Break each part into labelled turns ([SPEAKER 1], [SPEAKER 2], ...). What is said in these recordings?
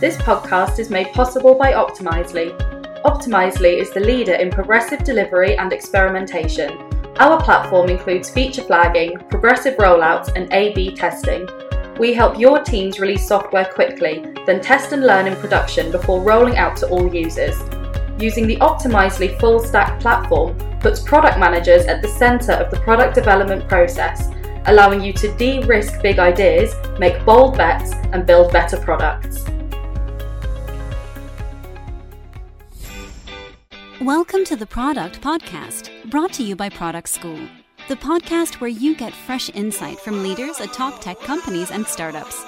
[SPEAKER 1] This podcast is made possible by Optimizely. Optimizely is the leader in progressive delivery and experimentation. Our platform includes feature flagging, progressive rollouts, and A B testing. We help your teams release software quickly, then test and learn in production before rolling out to all users. Using the Optimizely full stack platform puts product managers at the center of the product development process, allowing you to de risk big ideas, make bold bets, and build better products.
[SPEAKER 2] Welcome to the Product Podcast, brought to you by Product School, the podcast where you get fresh insight from leaders at top tech companies and startups.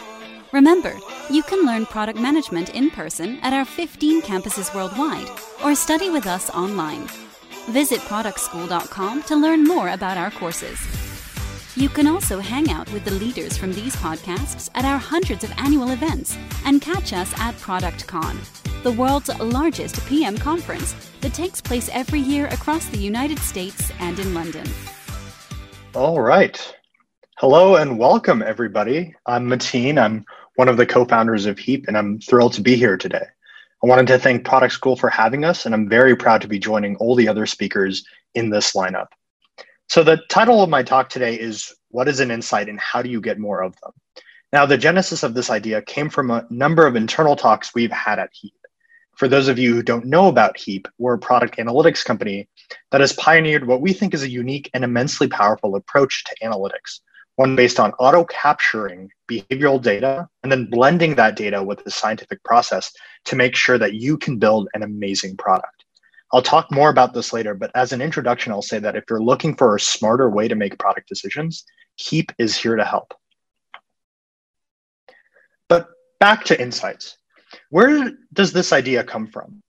[SPEAKER 2] Remember, you can learn product management in person at our 15 campuses worldwide or study with us online. Visit productschool.com to learn more about our courses. You can also hang out with the leaders from these podcasts at our hundreds of annual events and catch us at ProductCon, the world's largest PM conference that takes place every year across the United States and in London.
[SPEAKER 3] All right. Hello and welcome, everybody. I'm Matin. I'm one of the co founders of Heap, and I'm thrilled to be here today. I wanted to thank Product School for having us, and I'm very proud to be joining all the other speakers in this lineup. So, the title of my talk today is What is an Insight and How Do You Get More of Them? Now, the genesis of this idea came from a number of internal talks we've had at Heap. For those of you who don't know about Heap, we're a product analytics company that has pioneered what we think is a unique and immensely powerful approach to analytics, one based on auto capturing behavioral data and then blending that data with a scientific process to make sure that you can build an amazing product. I'll talk more about this later, but as an introduction, I'll say that if you're looking for a smarter way to make product decisions, Heap is here to help. But back to insights. Where does this idea come from?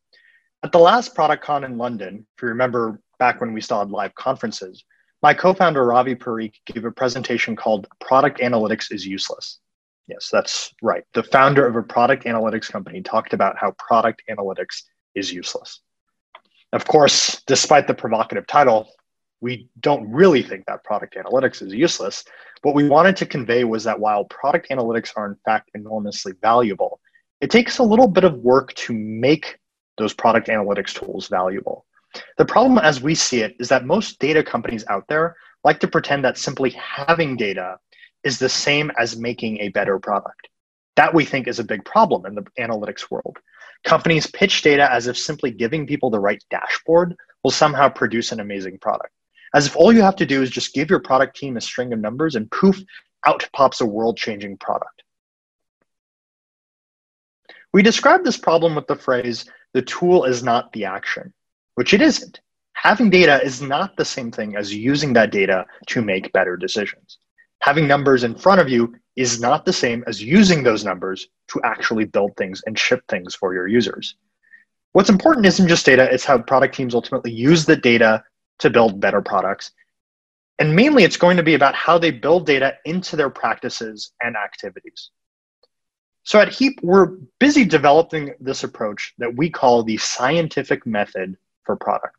[SPEAKER 3] At the last ProductCon in London, if you remember back when we still had live conferences, my co-founder Ravi Parikh gave a presentation called Product Analytics is Useless. Yes, that's right. The founder of a product analytics company talked about how product analytics is useless. Of course, despite the provocative title, we don't really think that product analytics is useless. What we wanted to convey was that while product analytics are in fact enormously valuable, it takes a little bit of work to make those product analytics tools valuable. The problem as we see it is that most data companies out there like to pretend that simply having data is the same as making a better product. That we think is a big problem in the analytics world. Companies pitch data as if simply giving people the right dashboard will somehow produce an amazing product. As if all you have to do is just give your product team a string of numbers and poof, out pops a world changing product. We describe this problem with the phrase, the tool is not the action, which it isn't. Having data is not the same thing as using that data to make better decisions. Having numbers in front of you is not the same as using those numbers to actually build things and ship things for your users. What's important isn't just data, it's how product teams ultimately use the data to build better products. And mainly, it's going to be about how they build data into their practices and activities. So at Heap, we're busy developing this approach that we call the scientific method for product.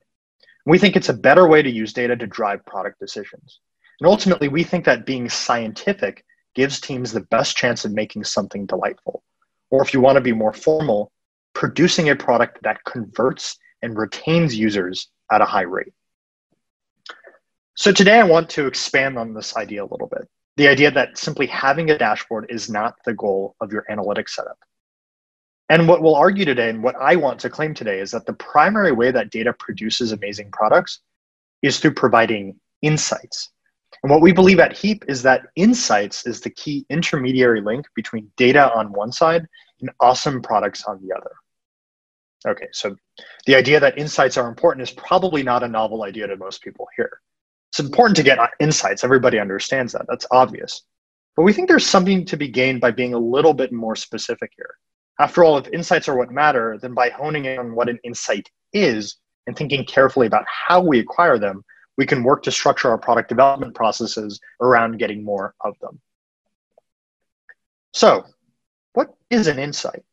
[SPEAKER 3] We think it's a better way to use data to drive product decisions. And ultimately, we think that being scientific gives teams the best chance of making something delightful. Or if you want to be more formal, producing a product that converts and retains users at a high rate. So today I want to expand on this idea a little bit the idea that simply having a dashboard is not the goal of your analytics setup. And what we'll argue today, and what I want to claim today, is that the primary way that data produces amazing products is through providing insights. And what we believe at Heap is that insights is the key intermediary link between data on one side and awesome products on the other. Okay, so the idea that insights are important is probably not a novel idea to most people here. It's important to get insights. Everybody understands that. That's obvious. But we think there's something to be gained by being a little bit more specific here. After all, if insights are what matter, then by honing in on what an insight is and thinking carefully about how we acquire them, we can work to structure our product development processes around getting more of them. So, what is an insight?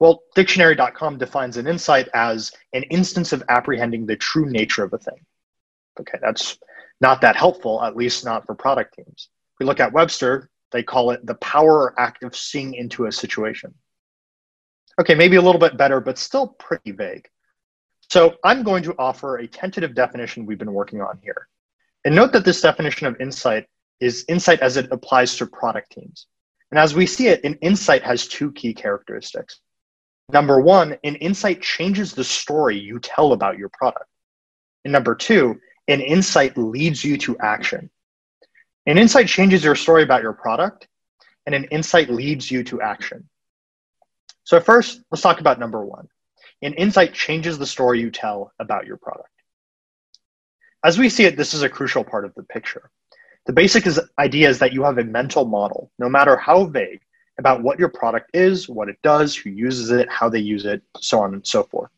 [SPEAKER 3] Well, dictionary.com defines an insight as an instance of apprehending the true nature of a thing. Okay, that's not that helpful, at least not for product teams. If we look at Webster, they call it the power act of seeing into a situation. Okay, maybe a little bit better, but still pretty vague. So I'm going to offer a tentative definition we've been working on here. And note that this definition of insight is insight as it applies to product teams. And as we see it, an insight has two key characteristics. Number one, an insight changes the story you tell about your product. And number two, an insight leads you to action. An insight changes your story about your product, and an insight leads you to action. So, first, let's talk about number one. An insight changes the story you tell about your product. As we see it, this is a crucial part of the picture. The basic is, idea is that you have a mental model, no matter how vague, about what your product is, what it does, who uses it, how they use it, so on and so forth.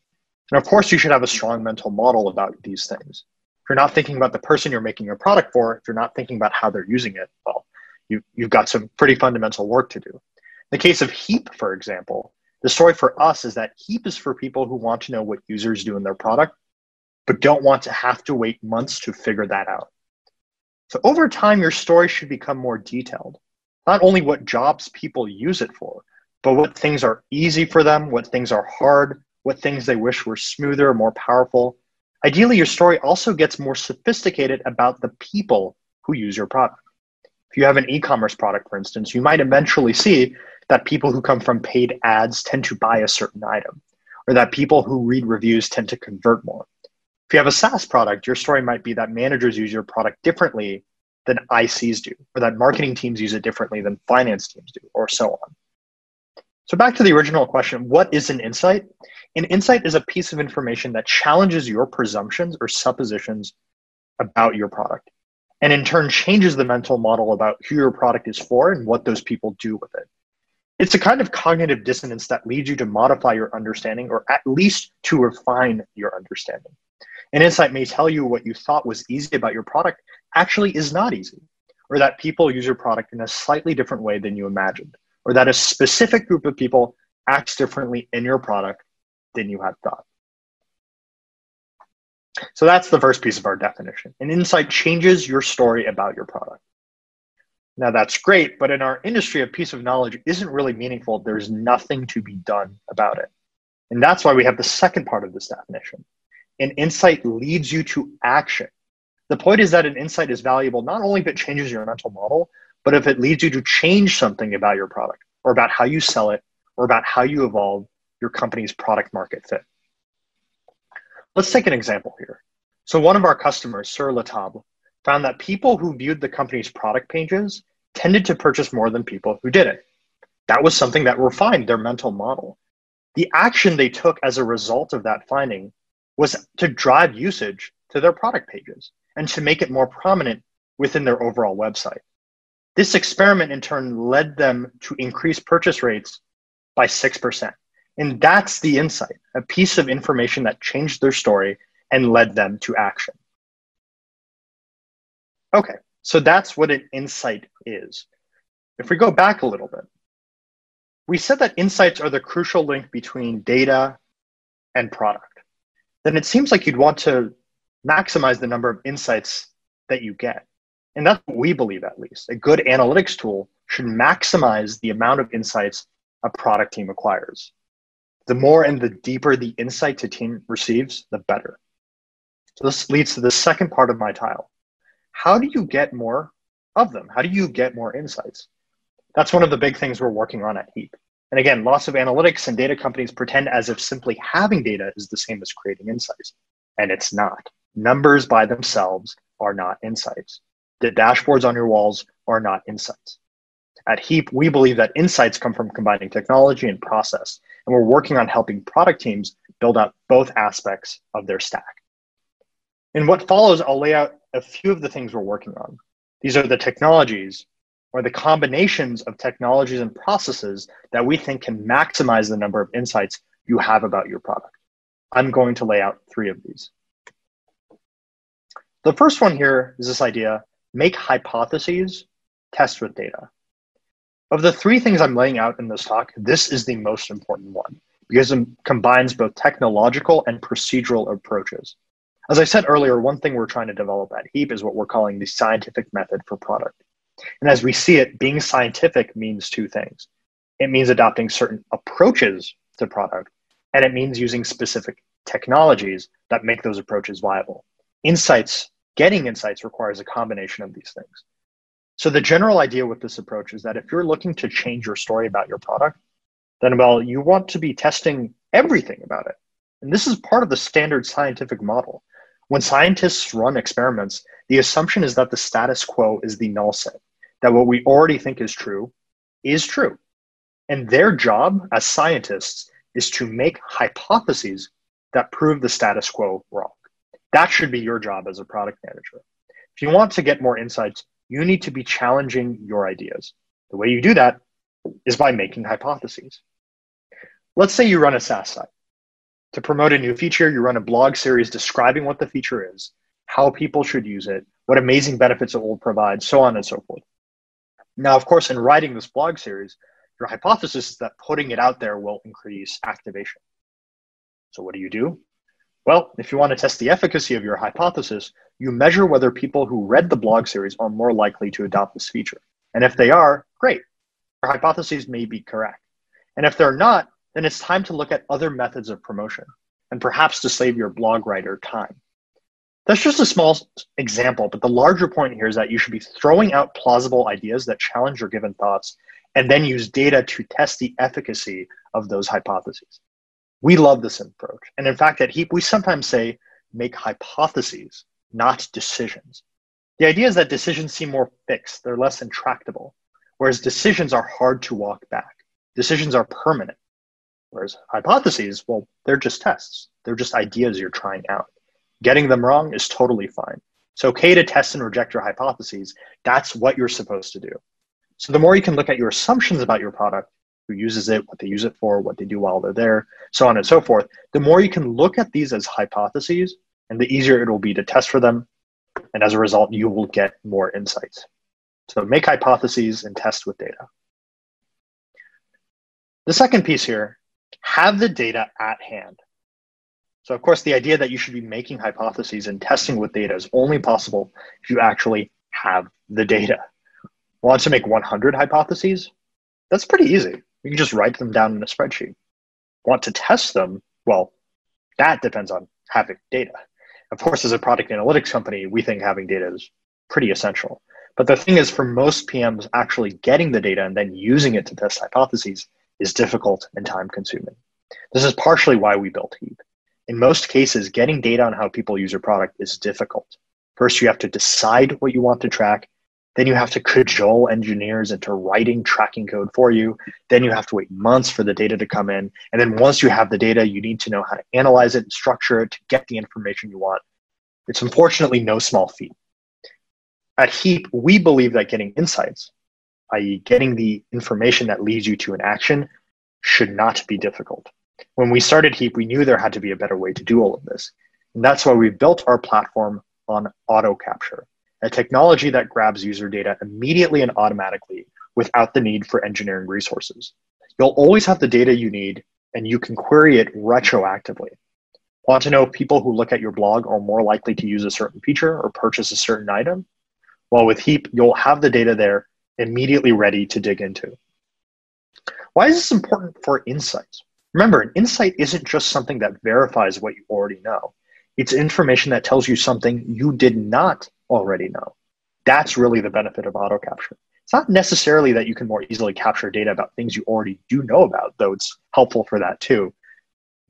[SPEAKER 3] And of course, you should have a strong mental model about these things. You're not thinking about the person you're making your product for, if you're not thinking about how they're using it, well, you, you've got some pretty fundamental work to do. In the case of Heap, for example, the story for us is that Heap is for people who want to know what users do in their product, but don't want to have to wait months to figure that out. So over time, your story should become more detailed. Not only what jobs people use it for, but what things are easy for them, what things are hard, what things they wish were smoother, more powerful. Ideally, your story also gets more sophisticated about the people who use your product. If you have an e commerce product, for instance, you might eventually see that people who come from paid ads tend to buy a certain item, or that people who read reviews tend to convert more. If you have a SaaS product, your story might be that managers use your product differently than ICs do, or that marketing teams use it differently than finance teams do, or so on. So, back to the original question what is an insight? An insight is a piece of information that challenges your presumptions or suppositions about your product, and in turn changes the mental model about who your product is for and what those people do with it. It's a kind of cognitive dissonance that leads you to modify your understanding or at least to refine your understanding. An insight may tell you what you thought was easy about your product actually is not easy, or that people use your product in a slightly different way than you imagined or that a specific group of people acts differently in your product than you had thought. So that's the first piece of our definition. An insight changes your story about your product. Now that's great, but in our industry, a piece of knowledge isn't really meaningful. There's nothing to be done about it. And that's why we have the second part of this definition. An insight leads you to action. The point is that an insight is valuable not only if it changes your mental model, but if it leads you to change something about your product or about how you sell it or about how you evolve your company's product market fit. Let's take an example here. So, one of our customers, Sur La Table, found that people who viewed the company's product pages tended to purchase more than people who didn't. That was something that refined their mental model. The action they took as a result of that finding was to drive usage to their product pages and to make it more prominent within their overall website. This experiment in turn led them to increase purchase rates by 6%. And that's the insight, a piece of information that changed their story and led them to action. Okay, so that's what an insight is. If we go back a little bit, we said that insights are the crucial link between data and product. Then it seems like you'd want to maximize the number of insights that you get. And that's what we believe, at least. A good analytics tool should maximize the amount of insights a product team acquires. The more and the deeper the insight a team receives, the better. So this leads to the second part of my tile. How do you get more of them? How do you get more insights? That's one of the big things we're working on at Heap. And again, lots of analytics and data companies pretend as if simply having data is the same as creating insights. And it's not. Numbers by themselves are not insights. The dashboards on your walls are not insights. At Heap, we believe that insights come from combining technology and process, and we're working on helping product teams build out both aspects of their stack. In what follows, I'll lay out a few of the things we're working on. These are the technologies or the combinations of technologies and processes that we think can maximize the number of insights you have about your product. I'm going to lay out three of these. The first one here is this idea make hypotheses, test with data. Of the three things I'm laying out in this talk, this is the most important one because it combines both technological and procedural approaches. As I said earlier, one thing we're trying to develop at Heap is what we're calling the scientific method for product. And as we see it, being scientific means two things. It means adopting certain approaches to product, and it means using specific technologies that make those approaches viable. Insights, getting insights requires a combination of these things. So the general idea with this approach is that if you're looking to change your story about your product, then well, you want to be testing everything about it. And this is part of the standard scientific model. When scientists run experiments, the assumption is that the status quo is the null set, that what we already think is true is true. And their job as scientists is to make hypotheses that prove the status quo wrong. That should be your job as a product manager. If you want to get more insights, you need to be challenging your ideas. The way you do that is by making hypotheses. Let's say you run a SaaS site. To promote a new feature, you run a blog series describing what the feature is, how people should use it, what amazing benefits it will provide, so on and so forth. Now, of course, in writing this blog series, your hypothesis is that putting it out there will increase activation. So, what do you do? Well, if you want to test the efficacy of your hypothesis, you measure whether people who read the blog series are more likely to adopt this feature. And if they are, great. Your hypotheses may be correct. And if they're not, then it's time to look at other methods of promotion and perhaps to save your blog writer time. That's just a small example, but the larger point here is that you should be throwing out plausible ideas that challenge your given thoughts and then use data to test the efficacy of those hypotheses. We love this approach. And in fact, at HEAP, we sometimes say make hypotheses, not decisions. The idea is that decisions seem more fixed, they're less intractable, whereas decisions are hard to walk back. Decisions are permanent. Whereas hypotheses, well, they're just tests, they're just ideas you're trying out. Getting them wrong is totally fine. It's okay to test and reject your hypotheses. That's what you're supposed to do. So the more you can look at your assumptions about your product, who uses it, what they use it for, what they do while they're there, so on and so forth, the more you can look at these as hypotheses, and the easier it will be to test for them. And as a result, you will get more insights. So make hypotheses and test with data. The second piece here have the data at hand. So, of course, the idea that you should be making hypotheses and testing with data is only possible if you actually have the data. Want to make 100 hypotheses? That's pretty easy. You can just write them down in a spreadsheet. Want to test them? Well, that depends on having data. Of course, as a product analytics company, we think having data is pretty essential. But the thing is, for most PMs, actually getting the data and then using it to test hypotheses is difficult and time consuming. This is partially why we built Heap. In most cases, getting data on how people use your product is difficult. First, you have to decide what you want to track then you have to cajole engineers into writing tracking code for you. Then you have to wait months for the data to come in. And then once you have the data, you need to know how to analyze it and structure it to get the information you want. It's unfortunately no small feat. At Heap, we believe that getting insights, i.e., getting the information that leads you to an action, should not be difficult. When we started Heap, we knew there had to be a better way to do all of this. And that's why we built our platform on auto capture a technology that grabs user data immediately and automatically without the need for engineering resources. You'll always have the data you need and you can query it retroactively. Want to know people who look at your blog are more likely to use a certain feature or purchase a certain item? Well, with Heap, you'll have the data there immediately ready to dig into. Why is this important for insights? Remember, an insight isn't just something that verifies what you already know. It's information that tells you something you did not already know. That's really the benefit of auto capture. It's not necessarily that you can more easily capture data about things you already do know about, though it's helpful for that too.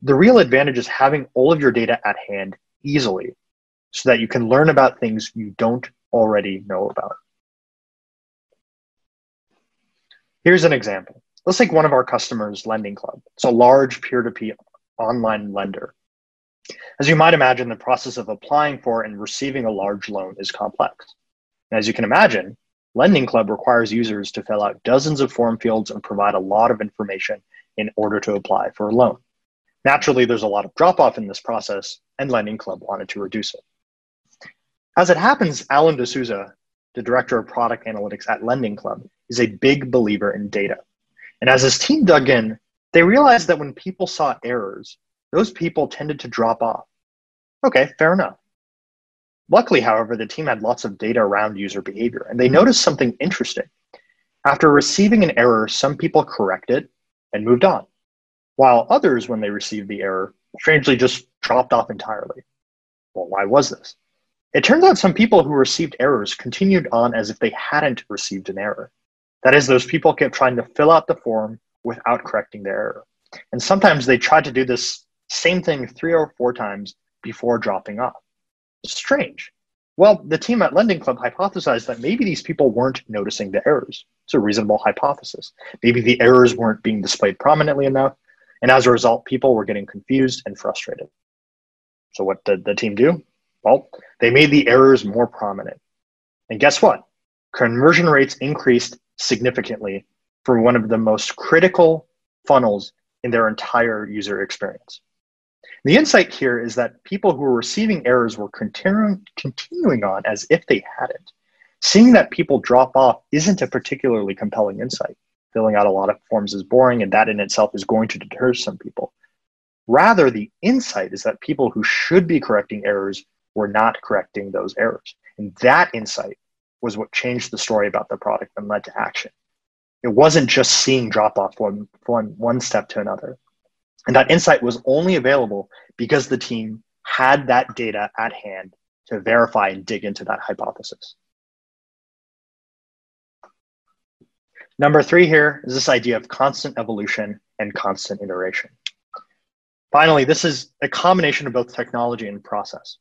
[SPEAKER 3] The real advantage is having all of your data at hand easily so that you can learn about things you don't already know about. Here's an example. Let's take one of our customers, Lending Club. It's a large peer to peer online lender. As you might imagine, the process of applying for and receiving a large loan is complex. And as you can imagine, Lending Club requires users to fill out dozens of form fields and provide a lot of information in order to apply for a loan. Naturally, there's a lot of drop off in this process, and Lending Club wanted to reduce it. As it happens, Alan D'Souza, the director of product analytics at Lending Club, is a big believer in data. And as his team dug in, they realized that when people saw errors, those people tended to drop off. Okay, fair enough. Luckily, however, the team had lots of data around user behavior, and they hmm. noticed something interesting. After receiving an error, some people corrected it and moved on, while others, when they received the error, strangely just dropped off entirely. Well, why was this? It turns out some people who received errors continued on as if they hadn't received an error. That is, those people kept trying to fill out the form without correcting their error. And sometimes they tried to do this same thing three or four times before dropping off. Strange. Well, the team at Lending Club hypothesized that maybe these people weren't noticing the errors. It's a reasonable hypothesis. Maybe the errors weren't being displayed prominently enough, and as a result, people were getting confused and frustrated. So, what did the team do? Well, they made the errors more prominent. And guess what? Conversion rates increased significantly for one of the most critical funnels in their entire user experience. The insight here is that people who were receiving errors were continuing, continuing on as if they hadn't. Seeing that people drop off isn't a particularly compelling insight. Filling out a lot of forms is boring, and that in itself is going to deter some people. Rather, the insight is that people who should be correcting errors were not correcting those errors. And that insight was what changed the story about the product and led to action. It wasn't just seeing drop off from one, one step to another. And that insight was only available because the team had that data at hand to verify and dig into that hypothesis. Number three here is this idea of constant evolution and constant iteration. Finally, this is a combination of both technology and process.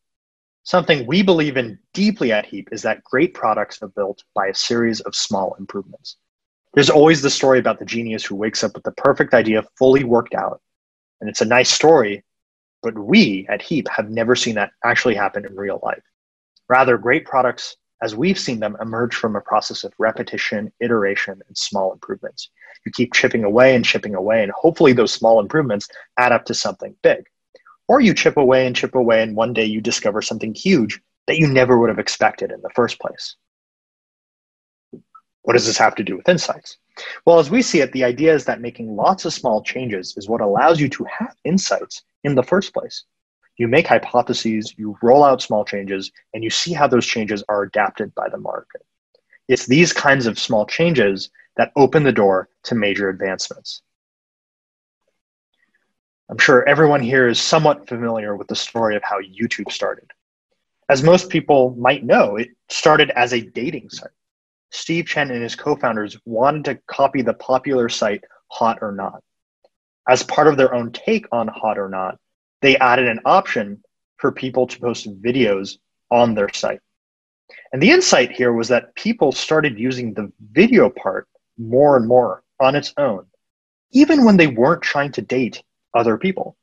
[SPEAKER 3] Something we believe in deeply at Heap is that great products are built by a series of small improvements. There's always the story about the genius who wakes up with the perfect idea fully worked out. And it's a nice story, but we at Heap have never seen that actually happen in real life. Rather, great products, as we've seen them, emerge from a process of repetition, iteration, and small improvements. You keep chipping away and chipping away, and hopefully those small improvements add up to something big. Or you chip away and chip away, and one day you discover something huge that you never would have expected in the first place. What does this have to do with insights? Well, as we see it, the idea is that making lots of small changes is what allows you to have insights in the first place. You make hypotheses, you roll out small changes, and you see how those changes are adapted by the market. It's these kinds of small changes that open the door to major advancements. I'm sure everyone here is somewhat familiar with the story of how YouTube started. As most people might know, it started as a dating site. Steve Chen and his co founders wanted to copy the popular site Hot or Not. As part of their own take on Hot or Not, they added an option for people to post videos on their site. And the insight here was that people started using the video part more and more on its own, even when they weren't trying to date other people.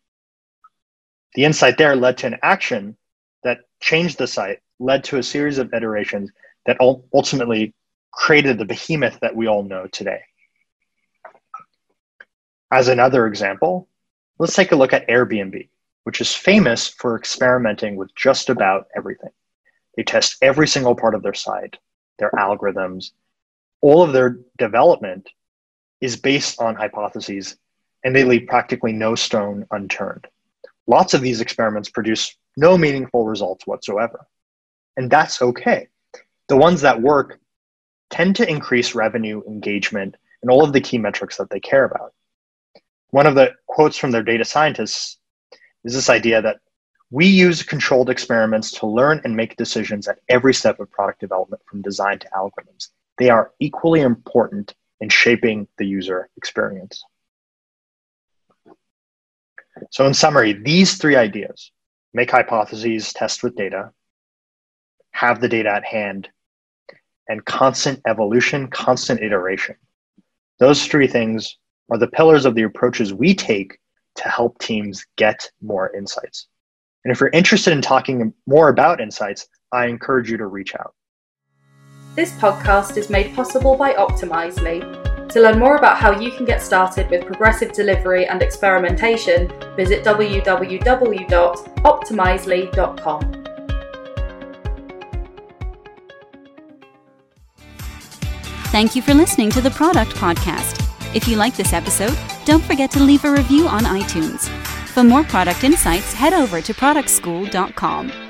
[SPEAKER 3] The insight there led to an action that changed the site, led to a series of iterations that ultimately created the behemoth that we all know today. As another example, let's take a look at Airbnb, which is famous for experimenting with just about everything. They test every single part of their site, their algorithms, all of their development is based on hypotheses, and they leave practically no stone unturned. Lots of these experiments produce no meaningful results whatsoever. And that's okay. The ones that work tend to increase revenue, engagement, and all of the key metrics that they care about. One of the quotes from their data scientists is this idea that we use controlled experiments to learn and make decisions at every step of product development from design to algorithms. They are equally important in shaping the user experience. So, in summary, these three ideas make hypotheses, test with data, have the data at hand, and constant evolution, constant iteration. Those three things are the pillars of the approaches we take to help teams get more insights. And if you're interested in talking more about insights, I encourage you to reach out.
[SPEAKER 1] This podcast is made possible by Optimizely. To learn more about how you can get started with progressive delivery and experimentation, visit www.optimizely.com.
[SPEAKER 2] Thank you for listening to the Product Podcast. If you like this episode, don't forget to leave a review on iTunes. For more product insights, head over to productschool.com.